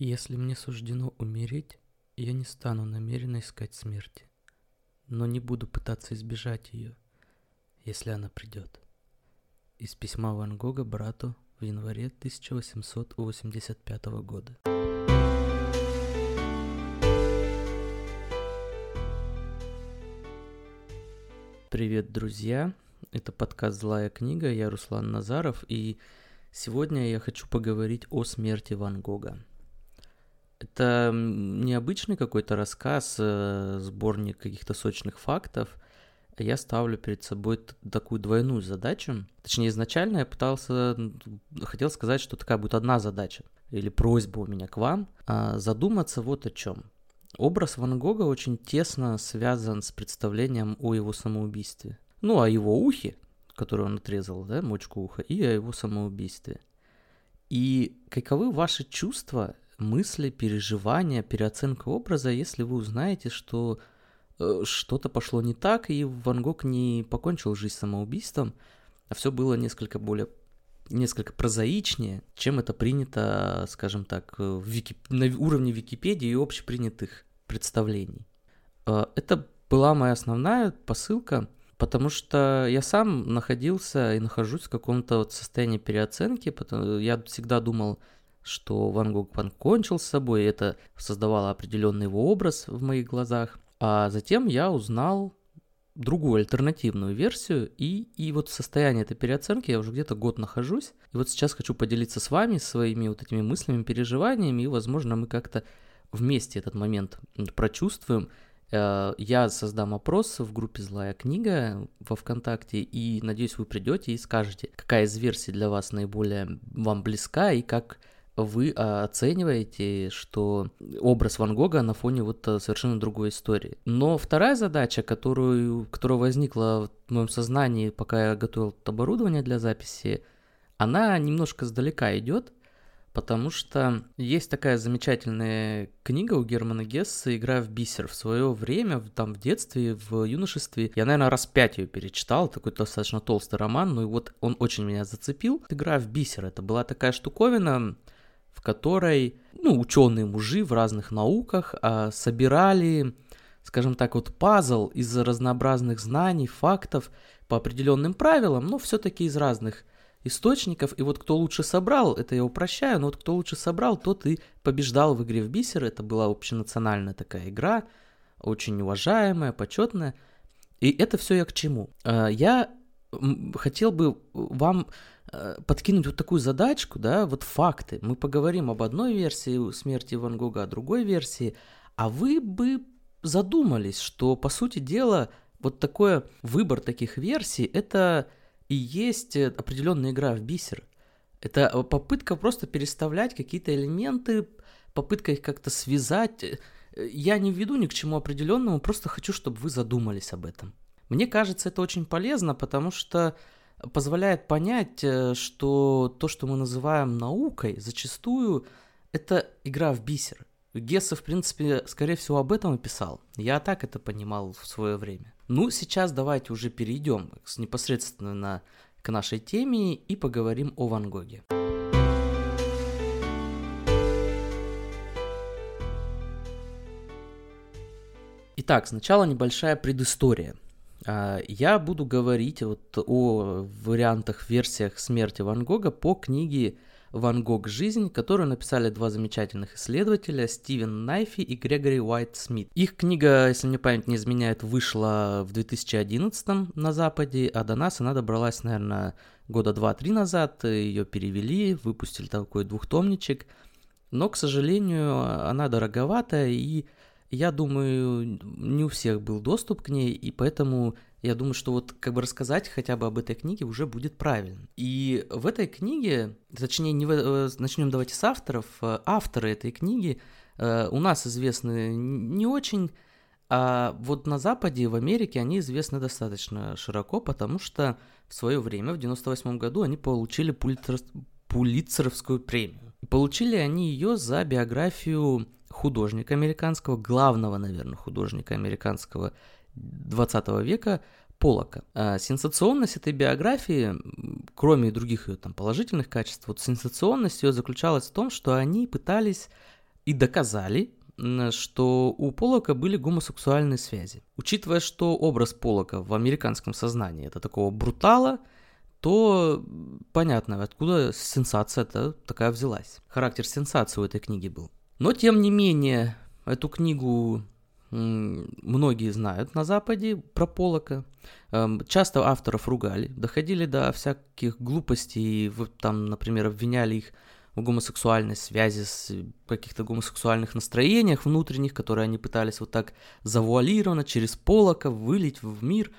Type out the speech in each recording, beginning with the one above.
Если мне суждено умереть, я не стану намеренно искать смерти, но не буду пытаться избежать ее, если она придет. Из письма Ван Гога брату в январе 1885 года. Привет, друзья! Это подкаст «Злая книга», я Руслан Назаров, и сегодня я хочу поговорить о смерти Ван Гога. Это необычный какой-то рассказ, э, сборник каких-то сочных фактов. Я ставлю перед собой такую двойную задачу. Точнее, изначально я пытался, хотел сказать, что такая будет одна задача или просьба у меня к вам, а, задуматься вот о чем. Образ Ван Гога очень тесно связан с представлением о его самоубийстве. Ну, о его ухе, который он отрезал, да, мочку уха, и о его самоубийстве. И каковы ваши чувства мысли, переживания, переоценка образа, если вы узнаете, что э, что-то пошло не так, и Ван Гог не покончил жизнь самоубийством, а все было несколько более несколько прозаичнее, чем это принято, скажем так, в Вики... на уровне Википедии и общепринятых представлений. Э, это была моя основная посылка, потому что я сам находился и нахожусь в каком-то вот состоянии переоценки, потому я всегда думал, что Ван Гог покончил с собой, это создавало определенный его образ в моих глазах. А затем я узнал другую альтернативную версию, и, и вот в состоянии этой переоценки я уже где-то год нахожусь, и вот сейчас хочу поделиться с вами своими вот этими мыслями, переживаниями, и, возможно, мы как-то вместе этот момент прочувствуем. Э, я создам опрос в группе «Злая книга» во ВКонтакте, и надеюсь, вы придете и скажете, какая из версий для вас наиболее вам близка, и как вы а, оцениваете, что образ Ван Гога на фоне вот а, совершенно другой истории. Но вторая задача, которую, которая возникла в моем сознании, пока я готовил оборудование для записи, она немножко сдалека идет, потому что есть такая замечательная книга у Германа Гесса «Игра в бисер». В свое время, там в детстве, в юношестве, я, наверное, раз пять ее перечитал, такой достаточно толстый роман, ну и вот он очень меня зацепил. «Игра в бисер» — это была такая штуковина, которой ну, ученые мужи в разных науках а, собирали, скажем так, вот пазл из разнообразных знаний, фактов по определенным правилам, но все-таки из разных источников. И вот кто лучше собрал, это я упрощаю, но вот кто лучше собрал, тот и побеждал в игре в бисер. Это была общенациональная такая игра, очень уважаемая, почетная. И это все я к чему? А, я хотел бы вам подкинуть вот такую задачку, да, вот факты. Мы поговорим об одной версии смерти Ван Гога, о другой версии, а вы бы задумались, что, по сути дела, вот такой выбор таких версий, это и есть определенная игра в бисер. Это попытка просто переставлять какие-то элементы, попытка их как-то связать. Я не веду ни к чему определенному, просто хочу, чтобы вы задумались об этом. Мне кажется, это очень полезно, потому что позволяет понять, э, что то, что мы называем наукой, зачастую это игра в бисер. Гесса, в принципе, скорее всего, об этом и писал. Я так это понимал в свое время. Ну, сейчас давайте уже перейдем непосредственно к нашей теме и поговорим о Ван Гоге. Итак, сначала небольшая предыстория. А, я буду говорить вот о вариантах, версиях смерти Ван Гога по книге «Ван Гог. Жизнь», которую написали два замечательных исследователя Стивен Найфи и Грегори Уайт Смит. Их книга, если мне память не изменяет, вышла в 2011 на Западе, а до нас она добралась, наверное, года два-три назад. Ее перевели, выпустили такой двухтомничек. Но, к сожалению, она дороговатая и я думаю, не у всех был доступ к ней, и поэтому я думаю, что вот как бы рассказать хотя бы об этой книге уже будет правильно. И в этой книге, точнее, не в, э, начнем давайте с авторов. Э, авторы этой книги э, у нас известны не очень, а вот на Западе, в Америке, они известны достаточно широко, потому что в свое время, в 98 году, они получили. Пулитцеровскую премию. Получили они ее за биографию художника американского, главного, наверное, художника американского 20 века, Полока. А сенсационность этой биографии, кроме других ее там положительных качеств, вот сенсационность ее заключалась в том, что они пытались и доказали, что у Полока были гомосексуальные связи. Учитывая, что образ Полока в американском сознании это такого брутала, то понятно, откуда сенсация-то такая взялась. Характер сенсации у этой книги был. Но, тем не менее, эту книгу многие знают на Западе про Полока. Эм, часто авторов ругали, доходили до всяких глупостей, там, например, обвиняли их в гомосексуальной связи, с каких-то гомосексуальных настроениях внутренних, которые они пытались вот так завуалированно через Полока вылить в мир.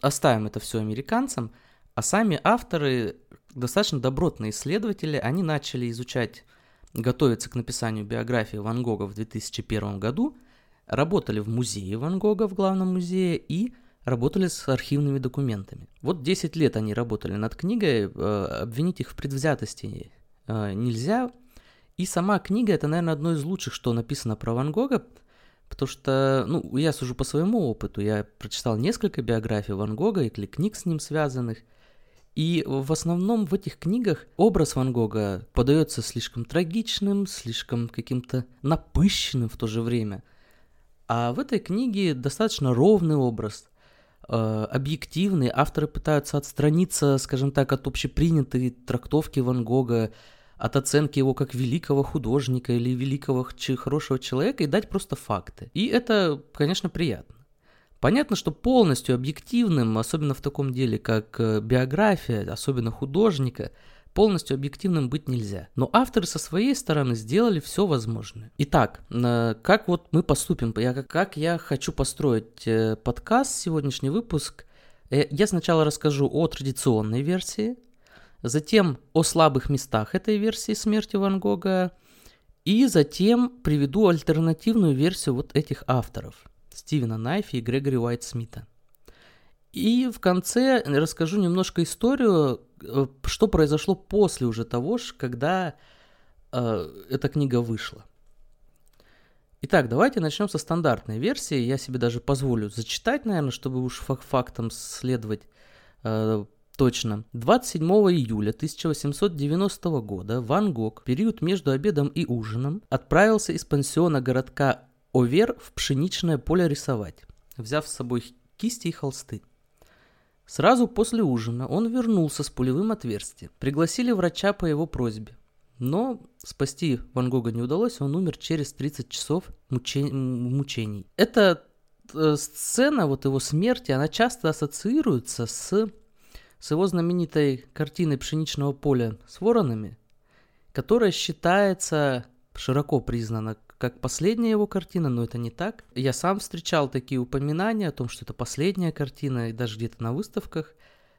Оставим это все американцам, а сами авторы, достаточно добротные исследователи, они начали изучать, готовиться к написанию биографии Ван Гога в 2001 году – работали в музее Ван Гога, в главном музее, и работали с архивными документами. Вот 10 лет они работали над книгой, э, обвинить их в предвзятости э, нельзя. И сама книга это, наверное, одно из лучших, что написано про Ван Гога, потому что, ну, я сужу по своему опыту, я прочитал несколько биографий Ван Гога или книг с ним связанных, и в основном в этих книгах образ Ван Гога подается слишком трагичным, слишком каким-то напыщенным в то же время – а в этой книге достаточно ровный образ, э, объективный. Авторы пытаются отстраниться, скажем так, от общепринятой трактовки Ван Гога, от оценки его как великого художника или великого хорошего человека и дать просто факты. И это, конечно, приятно. Понятно, что полностью объективным, особенно в таком деле, как э, биография, особенно художника – полностью объективным быть нельзя. Но авторы со своей стороны сделали все возможное. Итак, э, как вот мы поступим? Я, как я хочу построить э, подкаст, сегодняшний выпуск? Я сначала расскажу о традиционной версии, затем о слабых местах этой версии смерти Ван Гога, и затем приведу альтернативную версию вот этих авторов. Стивена Найфи и Грегори Уайт Смита. И в конце расскажу немножко историю, э, что произошло после уже того, когда э, эта книга вышла. Итак, давайте начнем со стандартной версии. Я себе даже позволю зачитать, наверное, чтобы уж фак фактам следовать э, точно. 27 июля 1890 года Ван Гог, период между обедом и ужином, отправился из пансиона городка Овер в пшеничное поле рисовать, взяв с собой кисти и холсты. Сразу после ужина он вернулся с пулевым отверстием. Пригласили врача по его просьбе. Но спасти Ван Гога не удалось, он умер через 30 часов мучен... мучений. Эта э, сцена, вот его смерти, она часто ассоциируется с, с его знаменитой картиной «Пшеничного поля с воронами», которая считается широко признана как последняя его картина, но это не так. Я сам встречал такие упоминания о том, что это последняя картина, и даже где-то на выставках.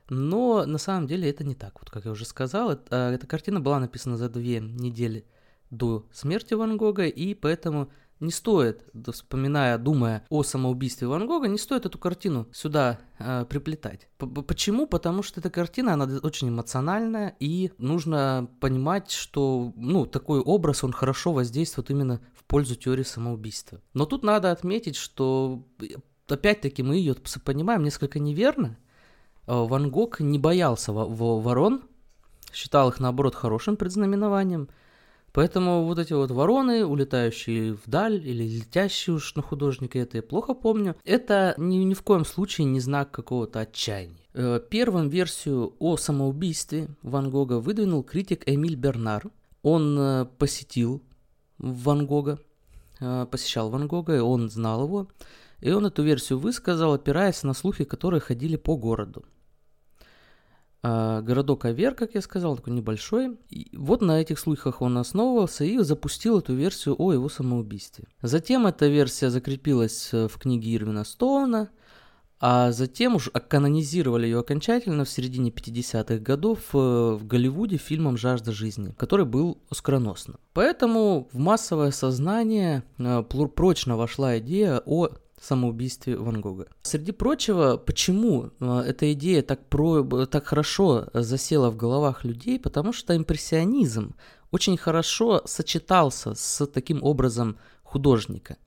Но на самом деле это не так. Вот как я уже сказал, это, эта картина была написана за две недели до смерти Ван Гога, и поэтому не стоит, вспоминая, думая о самоубийстве Ван Гога, не стоит эту картину сюда э, приплетать. П Почему? Потому что эта картина, она очень эмоциональная, и нужно понимать, что, ну, такой образ, он хорошо воздействует именно в пользу теории самоубийства. Но тут надо отметить, что, опять-таки, мы ее понимаем несколько неверно. Э, Ван Гог не боялся ворон, считал их, наоборот, хорошим предзнаменованием – Поэтому вот эти вот вороны, улетающие вдаль или летящие уж на художника, это я плохо помню, это ни, ни в коем случае не знак какого-то отчаяния. Э, первым версию о самоубийстве Ван Гога выдвинул критик Эмиль Бернар. Он э, посетил Ван Гога, э, посещал Ван Гога, и он знал его. И он эту версию высказал, опираясь на слухи, которые ходили по городу. А, городок Авер, как я сказал, такой небольшой. И вот на этих слухах он основывался и запустил эту версию о его самоубийстве. Затем эта версия закрепилась э, в книге Ирвина Стоуна, а затем уж канонизировали ее окончательно в середине 50-х годов э, в Голливуде фильмом «Жажда жизни», который был оскароносным. Поэтому в массовое сознание э, прочно вошла идея о самоубийстве Ван Гога. Среди прочего, почему э, эта идея так, про, так хорошо засела в головах людей? Потому что импрессионизм очень хорошо сочетался с таким образом художника.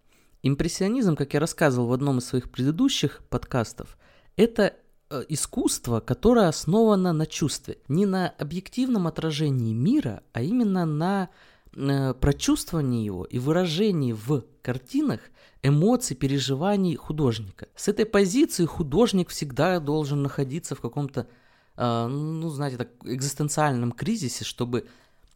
Импрессионизм, как я рассказывал в одном из своих предыдущих подкастов, это э, искусство, которое основано на чувстве. Не на объективном отражении мира, а именно на э, прочувствование его и выражение в картинах эмоций, переживаний художника. С этой позиции художник всегда должен находиться в каком-то, э, ну, знаете, так, экзистенциальном кризисе, чтобы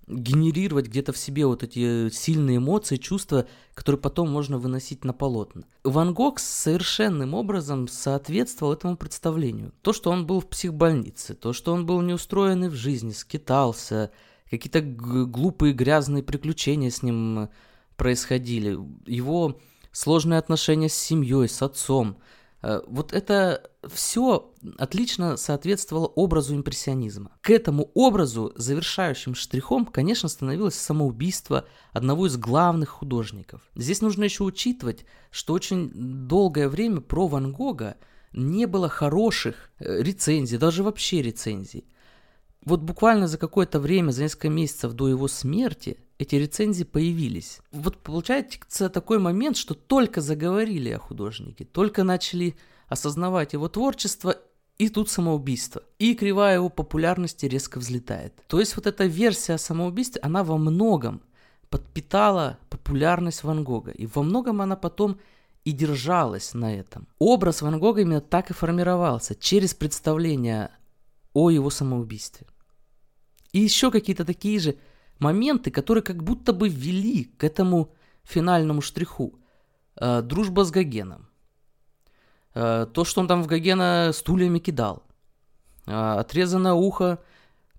генерировать где-то в себе вот эти сильные эмоции, чувства, которые потом можно выносить на полотна. Ван Гог совершенным образом соответствовал этому представлению. То, что он был в психбольнице, то, что он был неустроенный в жизни, скитался, какие-то глупые грязные приключения с ним происходили, его сложные отношения с семьей, с отцом – Э, вот это все отлично соответствовало образу импрессионизма. К этому образу завершающим штрихом, конечно, становилось самоубийство одного из главных художников. Здесь нужно еще учитывать, что очень долгое время про Ван Гога не было хороших э, рецензий, даже вообще рецензий. Вот буквально за какое-то время, за несколько месяцев до его смерти, эти рецензии появились. Вот получается такой момент, что только заговорили о художнике, только начали осознавать его творчество, и тут самоубийство. И кривая его популярности резко взлетает. То есть вот эта версия о самоубийстве, она во многом подпитала популярность Ван Гога. И во многом она потом и держалась на этом. Образ Ван Гога именно так и формировался, через представление о его самоубийстве. И еще какие-то такие же моменты, которые как будто бы вели к этому финальному штриху. Э, дружба с Гогеном. Э, то, что он там в Гогена стульями кидал. Э, отрезанное ухо.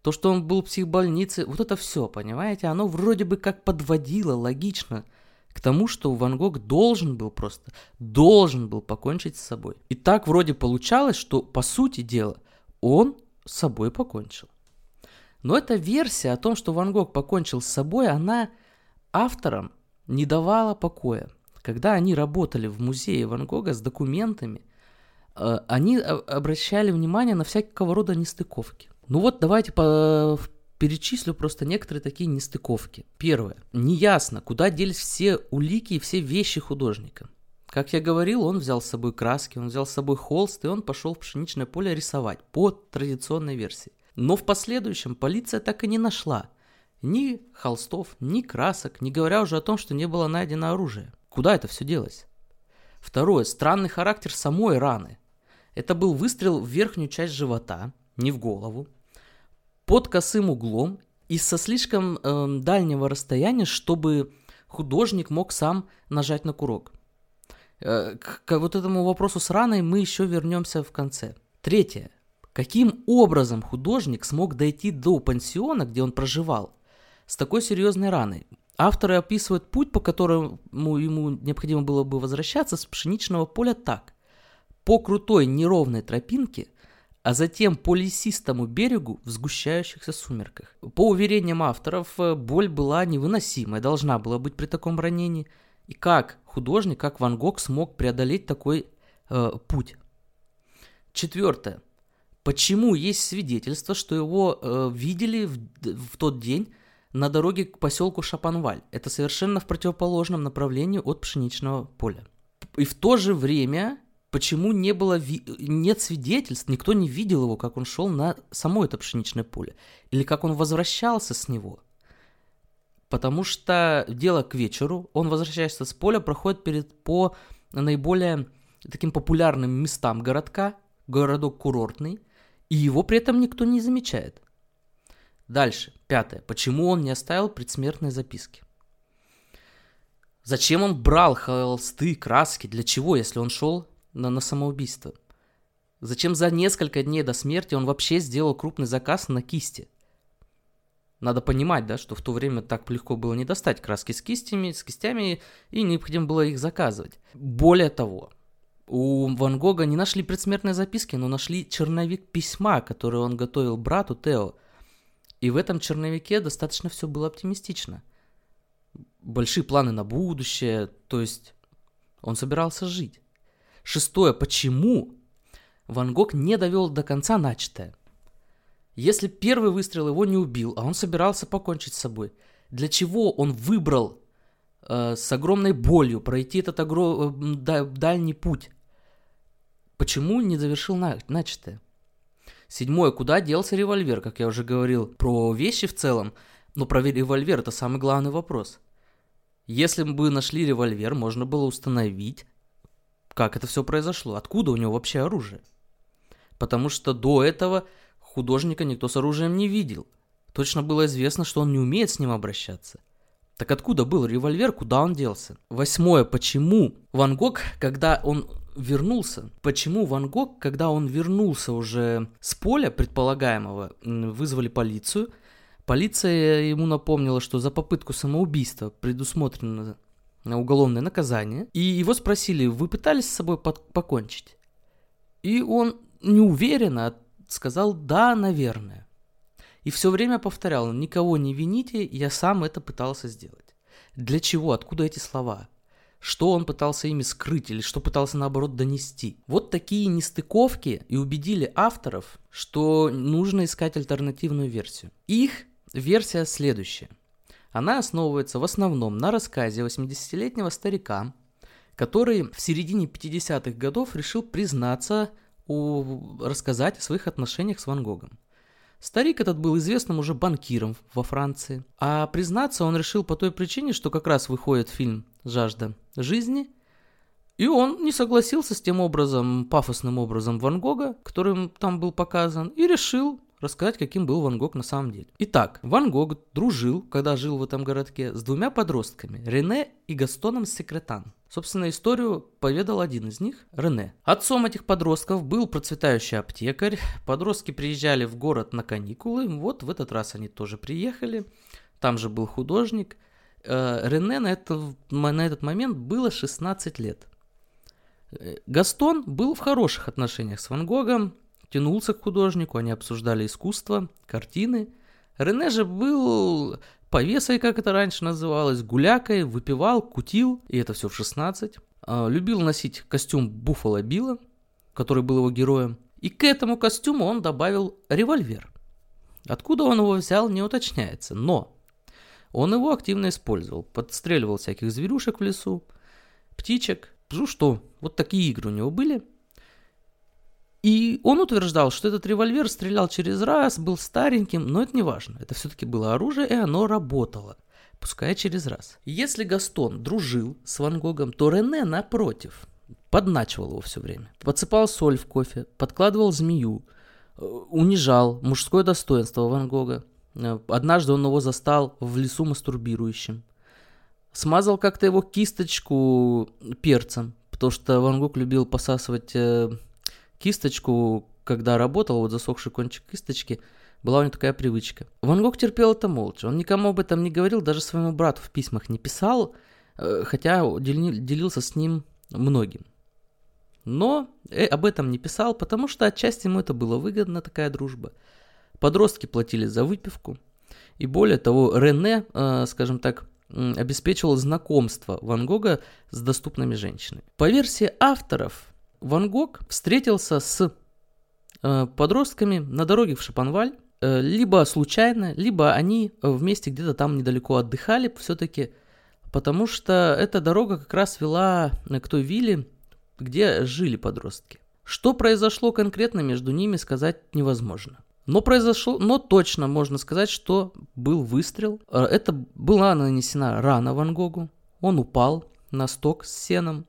То, что он был в психбольнице. Вот это все, понимаете? Оно вроде бы как подводило логично к тому, что Ван Гог должен был просто, должен был покончить с собой. И так вроде получалось, что по сути дела он с собой покончил. Но эта версия о том, что Ван Гог покончил с собой, она авторам не давала покоя. Когда они работали в музее Ван Гога с документами, э, они обращали внимание на всякого рода нестыковки. Ну вот давайте по перечислю просто некоторые такие нестыковки. Первое. Неясно, куда делись все улики и все вещи художника. Как я говорил, он взял с собой краски, он взял с собой холст, и он пошел в пшеничное поле рисовать по традиционной версии. Но в последующем полиция так и не нашла ни холстов, ни красок, не говоря уже о том, что не было найдено оружие. Куда это все делось? Второе. Странный характер самой раны. Это был выстрел в верхнюю часть живота, не в голову, под косым углом и со слишком э, дальнего расстояния, чтобы художник мог сам нажать на курок. Э, к, к вот этому вопросу с раной мы еще вернемся в конце. Третье. Каким образом художник смог дойти до пансиона, где он проживал, с такой серьезной раной? Авторы описывают путь, по которому ему необходимо было бы возвращаться с пшеничного поля так. По крутой неровной тропинке, а затем по лесистому берегу в сгущающихся сумерках. По уверениям авторов, э, боль была невыносимой, должна была быть при таком ранении. И как художник, как Ван Гог смог преодолеть такой э, путь? Четвертое. Почему есть свидетельство, что его э, видели в, в тот день на дороге к поселку Шапанваль? Это совершенно в противоположном направлении от пшеничного поля. И в то же время, почему не было ви- нет свидетельств, никто не видел его, как он шел на само это пшеничное поле, или как он возвращался с него? Потому что дело к вечеру, он возвращается с поля, проходит перед по наиболее таким популярным местам городка, городок курортный, и его при этом никто не замечает. Дальше, пятое. Почему он не оставил предсмертной записки? Зачем он брал холсты, краски? Для чего, если он шел на, на самоубийство? Зачем за несколько дней до смерти он вообще сделал крупный заказ на кисти? Надо понимать, да, что в то время так легко было не достать краски с кистями, с кистями, и необходимо было их заказывать. Более того, у Ван Гога не нашли предсмертной записки, но нашли черновик письма, который он готовил брату Тео. И в этом черновике достаточно все было оптимистично. Большие планы на будущее, то есть он собирался жить. Шестое, почему Ван Гог не довел до конца начатое? Если первый выстрел его не убил, а он собирался покончить с собой, для чего он выбрал э, с огромной болью пройти этот огром... Э, дальний путь? Почему не завершил на... начатое? Седьмое. Куда делся револьвер? Как я уже говорил про вещи в целом. Но про револьвер это самый главный вопрос. Если бы нашли револьвер, можно было установить, как это все произошло, откуда у него вообще оружие. Потому что до этого художника никто с оружием не видел. Точно было известно, что он не умеет с ним обращаться. Так откуда был револьвер, куда он делся? Восьмое, почему Ван Гог, когда он вернулся, почему Ван Гог, когда он вернулся уже с поля предполагаемого, вызвали полицию, полиция ему напомнила, что за попытку самоубийства предусмотрено уголовное наказание, и его спросили, вы пытались с собой покончить? И он неуверенно сказал, да, наверное. И все время повторял, никого не вините, я сам это пытался сделать. Для чего? Откуда эти слова? Что он пытался ими скрыть или что пытался наоборот донести? Вот такие нестыковки и убедили авторов, что нужно искать альтернативную версию. Их версия следующая. Она основывается в основном на рассказе 80-летнего старика, который в середине 50-х годов решил признаться, рассказать о своих отношениях с Ван Гогом. Старик этот был известным уже банкиром во Франции. А признаться он решил по той причине, что как раз выходит фильм «Жажда жизни», и он не согласился с тем образом, пафосным образом Ван Гога, которым там был показан, и решил рассказать, каким был Ван Гог на самом деле. Итак, Ван Гог дружил, когда жил в этом городке, с двумя подростками, Рене и Гастоном Секретан. Собственно, историю поведал один из них, Рене. Отцом этих подростков был процветающий аптекарь. Подростки приезжали в город на каникулы. Вот в этот раз они тоже приехали. Там же был художник. Э, Рене на, это, на этот момент было 16 лет. Э, Гастон был в хороших отношениях с Ван Гогом, тянулся к художнику, они обсуждали искусство, картины. Рене же был повесой, как это раньше называлось, гулякой, выпивал, кутил, и это все в 16. А, любил носить костюм Буффало Билла, который был его героем. И к этому костюму он добавил револьвер. Откуда он его взял, не уточняется, но он его активно использовал. Подстреливал всяких зверюшек в лесу, птичек. Ну что, вот такие игры у него были – и он утверждал, что этот револьвер стрелял через раз, был стареньким, но это не важно. Это все-таки было оружие, и оно работало, пускай через раз. Если Гастон дружил с Ван Гогом, то Рене, напротив, подначивал его все время. Подсыпал соль в кофе, подкладывал змею, э, унижал мужское достоинство Ван Гога. Э, однажды он его застал в лесу мастурбирующим. Смазал как-то его кисточку перцем, потому что Ван Гог любил посасывать э, кисточку, когда работал, вот засохший кончик кисточки, была у него такая привычка. Ван Гог терпел это молча. Он никому об этом не говорил, даже своему брату в письмах не писал, э, хотя делился с ним многим. Но э, об этом не писал, потому что отчасти ему это было выгодно, такая дружба. Подростки платили за выпивку. И более того, Рене, э, скажем так, обеспечивал знакомство Ван Гога с доступными женщинами. По версии авторов, Ван Гог встретился с э, подростками на дороге в Шапанваль, э, либо случайно, либо они вместе где-то там недалеко отдыхали все-таки, потому что эта дорога как раз вела к той вилле, где жили подростки. Что произошло конкретно между ними, сказать невозможно. Но произошло, но точно можно сказать, что был выстрел. Э, это была нанесена рана Ван Гогу. Он упал на сток с сеном,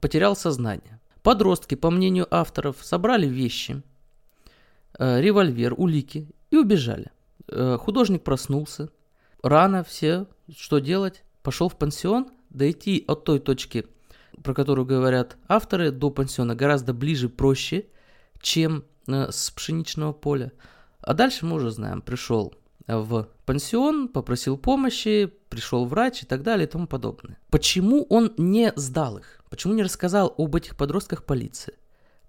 потерял сознание. Подростки, по мнению авторов, собрали вещи, э, револьвер, улики и убежали. Э, художник проснулся. Рано все, что делать? Пошел в пансион. Дойти от той точки, про которую говорят авторы, до пансиона гораздо ближе, проще, чем э, с пшеничного поля. А дальше мы уже знаем, пришел в пансион, попросил помощи, пришел врач и так далее и тому подобное. Почему он не сдал их? Почему не рассказал об этих подростках полиции?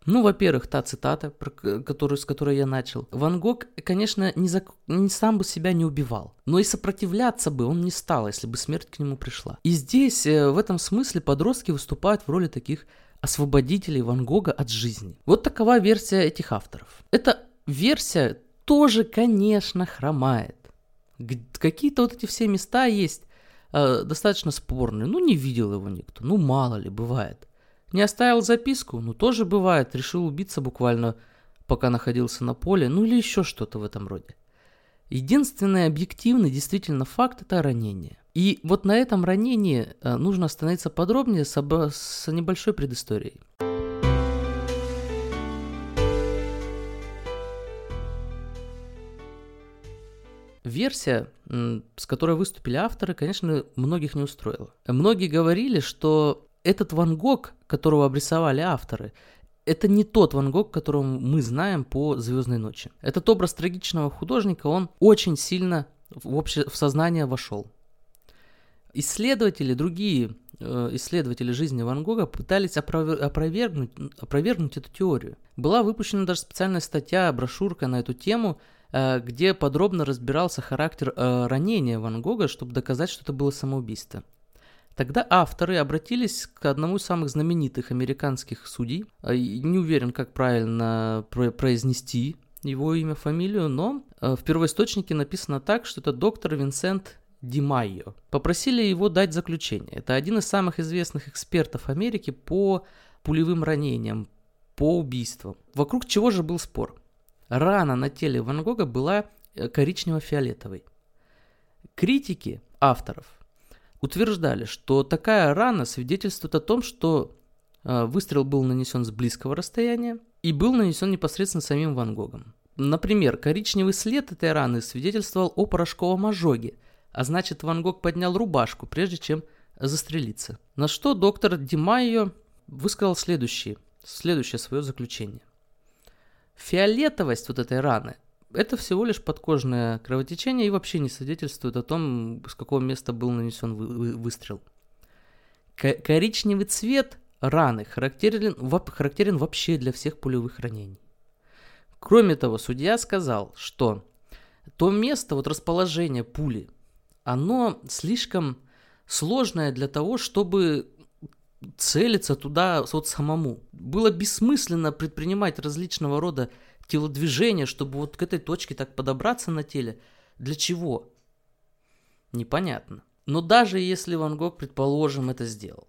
Ну, во-первых, та цитата, которую, с которой я начал. Ван Гог, конечно, не, за, не сам бы себя не убивал, но и сопротивляться бы он не стал, если бы смерть к нему пришла. И здесь, э, в этом смысле, подростки выступают в роли таких освободителей Ван Гога от жизни. Вот такова версия этих авторов. Эта версия тоже, конечно, хромает. Какие-то вот эти все места есть э, достаточно спорные. Ну, не видел его никто. Ну, мало ли, бывает. Не оставил записку? Ну, тоже бывает. Решил убиться буквально, пока находился на поле. Ну, или еще что-то в этом роде. Единственный объективный действительно факт – это ранение. И вот на этом ранении э, нужно остановиться подробнее с, с небольшой предысторией. Версия, с которой выступили авторы, конечно, многих не устроила. Многие говорили, что этот Ван Гог, которого обрисовали авторы, это не тот Ван Гог, которого мы знаем по «Звездной ночи». Этот образ трагичного художника, он очень сильно в, обще... в сознание вошел. Исследователи, другие э, исследователи жизни Ван Гога пытались опровергнуть, опровергнуть эту теорию. Была выпущена даже специальная статья, брошюрка на эту тему, где подробно разбирался характер э, ранения Ван Гога, чтобы доказать, что это было самоубийство. Тогда авторы обратились к одному из самых знаменитых американских судей. Не уверен, как правильно произнести его имя, фамилию, но в первоисточнике написано так, что это доктор Винсент Ди Майо. Попросили его дать заключение. Это один из самых известных экспертов Америки по пулевым ранениям, по убийствам. Вокруг чего же был спор? Рана на теле Ван Гога была э, коричнево-фиолетовой. Критики авторов утверждали, что такая рана свидетельствует о том, что э, выстрел был нанесен с близкого расстояния и был нанесен непосредственно самим Ван Гогом. Например, коричневый след этой раны свидетельствовал о порошковом ожоге, а значит Ван Гог поднял рубашку, прежде чем застрелиться. На что доктор Димайо высказал следующее, следующее свое заключение. Фиолетовость вот этой раны – это всего лишь подкожное кровотечение и вообще не свидетельствует о том, с какого места был нанесен вы, вы, выстрел. К- коричневый цвет раны характерен, характерен вообще для всех пулевых ранений. Кроме того, судья сказал, что то место, вот расположение пули, оно слишком сложное для того, чтобы целиться туда вот самому. Было бессмысленно предпринимать различного рода телодвижения, чтобы вот к этой точке так подобраться на теле. Для чего? Непонятно. Но даже если Ван Гог, предположим, это сделал,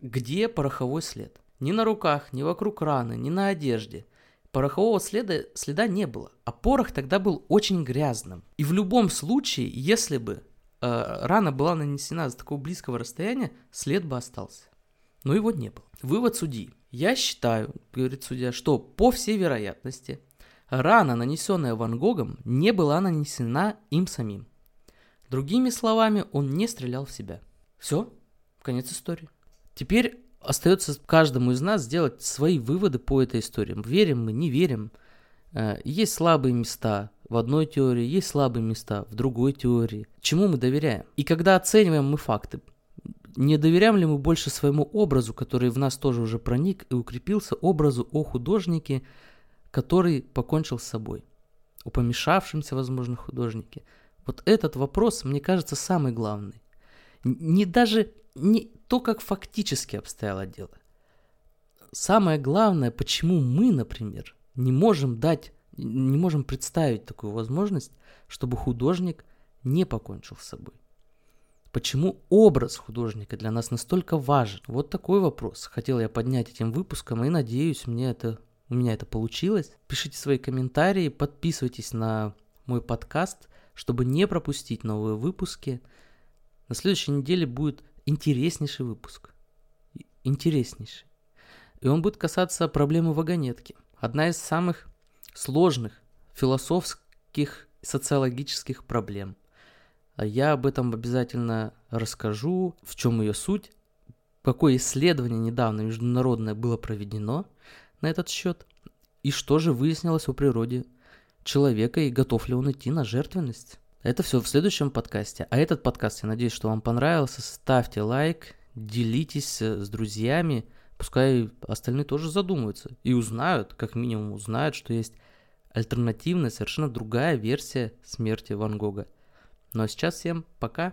где пороховой след? Ни на руках, ни вокруг раны, ни на одежде. Порохового следа, следа не было, а порох тогда был очень грязным. И в любом случае, если бы рана была нанесена с такого близкого расстояния, след бы остался. Но его не было. Вывод судьи. Я считаю, говорит судья, что по всей вероятности рана, нанесенная Ван Гогом, не была нанесена им самим. Другими словами, он не стрелял в себя. Все, конец истории. Теперь остается каждому из нас сделать свои выводы по этой истории. Верим мы, не верим. Э, есть слабые места в одной теории, есть слабые места в другой теории. Чему мы доверяем? И когда оцениваем мы факты, не доверяем ли мы больше своему образу, который в нас тоже уже проник и укрепился, образу о художнике, который покончил с собой, о помешавшемся, возможно, художнике? Вот этот вопрос, мне кажется, самый главный. Не даже не то, как фактически обстояло дело. Самое главное, почему мы, например, не можем дать, не можем представить такую возможность, чтобы художник не покончил с собой. Почему образ художника для нас настолько важен? Вот такой вопрос хотел я поднять этим выпуском, и надеюсь, мне это, у меня это получилось. Пишите свои комментарии, подписывайтесь на мой подкаст, чтобы не пропустить новые выпуски. На следующей неделе будет интереснейший выпуск. Интереснейший. И он будет касаться проблемы вагонетки. Одна из самых сложных философских социологических проблем. Я об этом обязательно расскажу, в чем ее суть, какое исследование недавно международное было проведено на этот счет, и что же выяснилось о природе человека и готов ли он идти на жертвенность. Это все в следующем подкасте. А этот подкаст, я надеюсь, что вам понравился. Ставьте лайк, делитесь э, с друзьями. Пускай остальные тоже задумаются и узнают, как минимум узнают, что есть альтернативная, совершенно другая версия смерти Ван Гога. Ну а сейчас всем пока.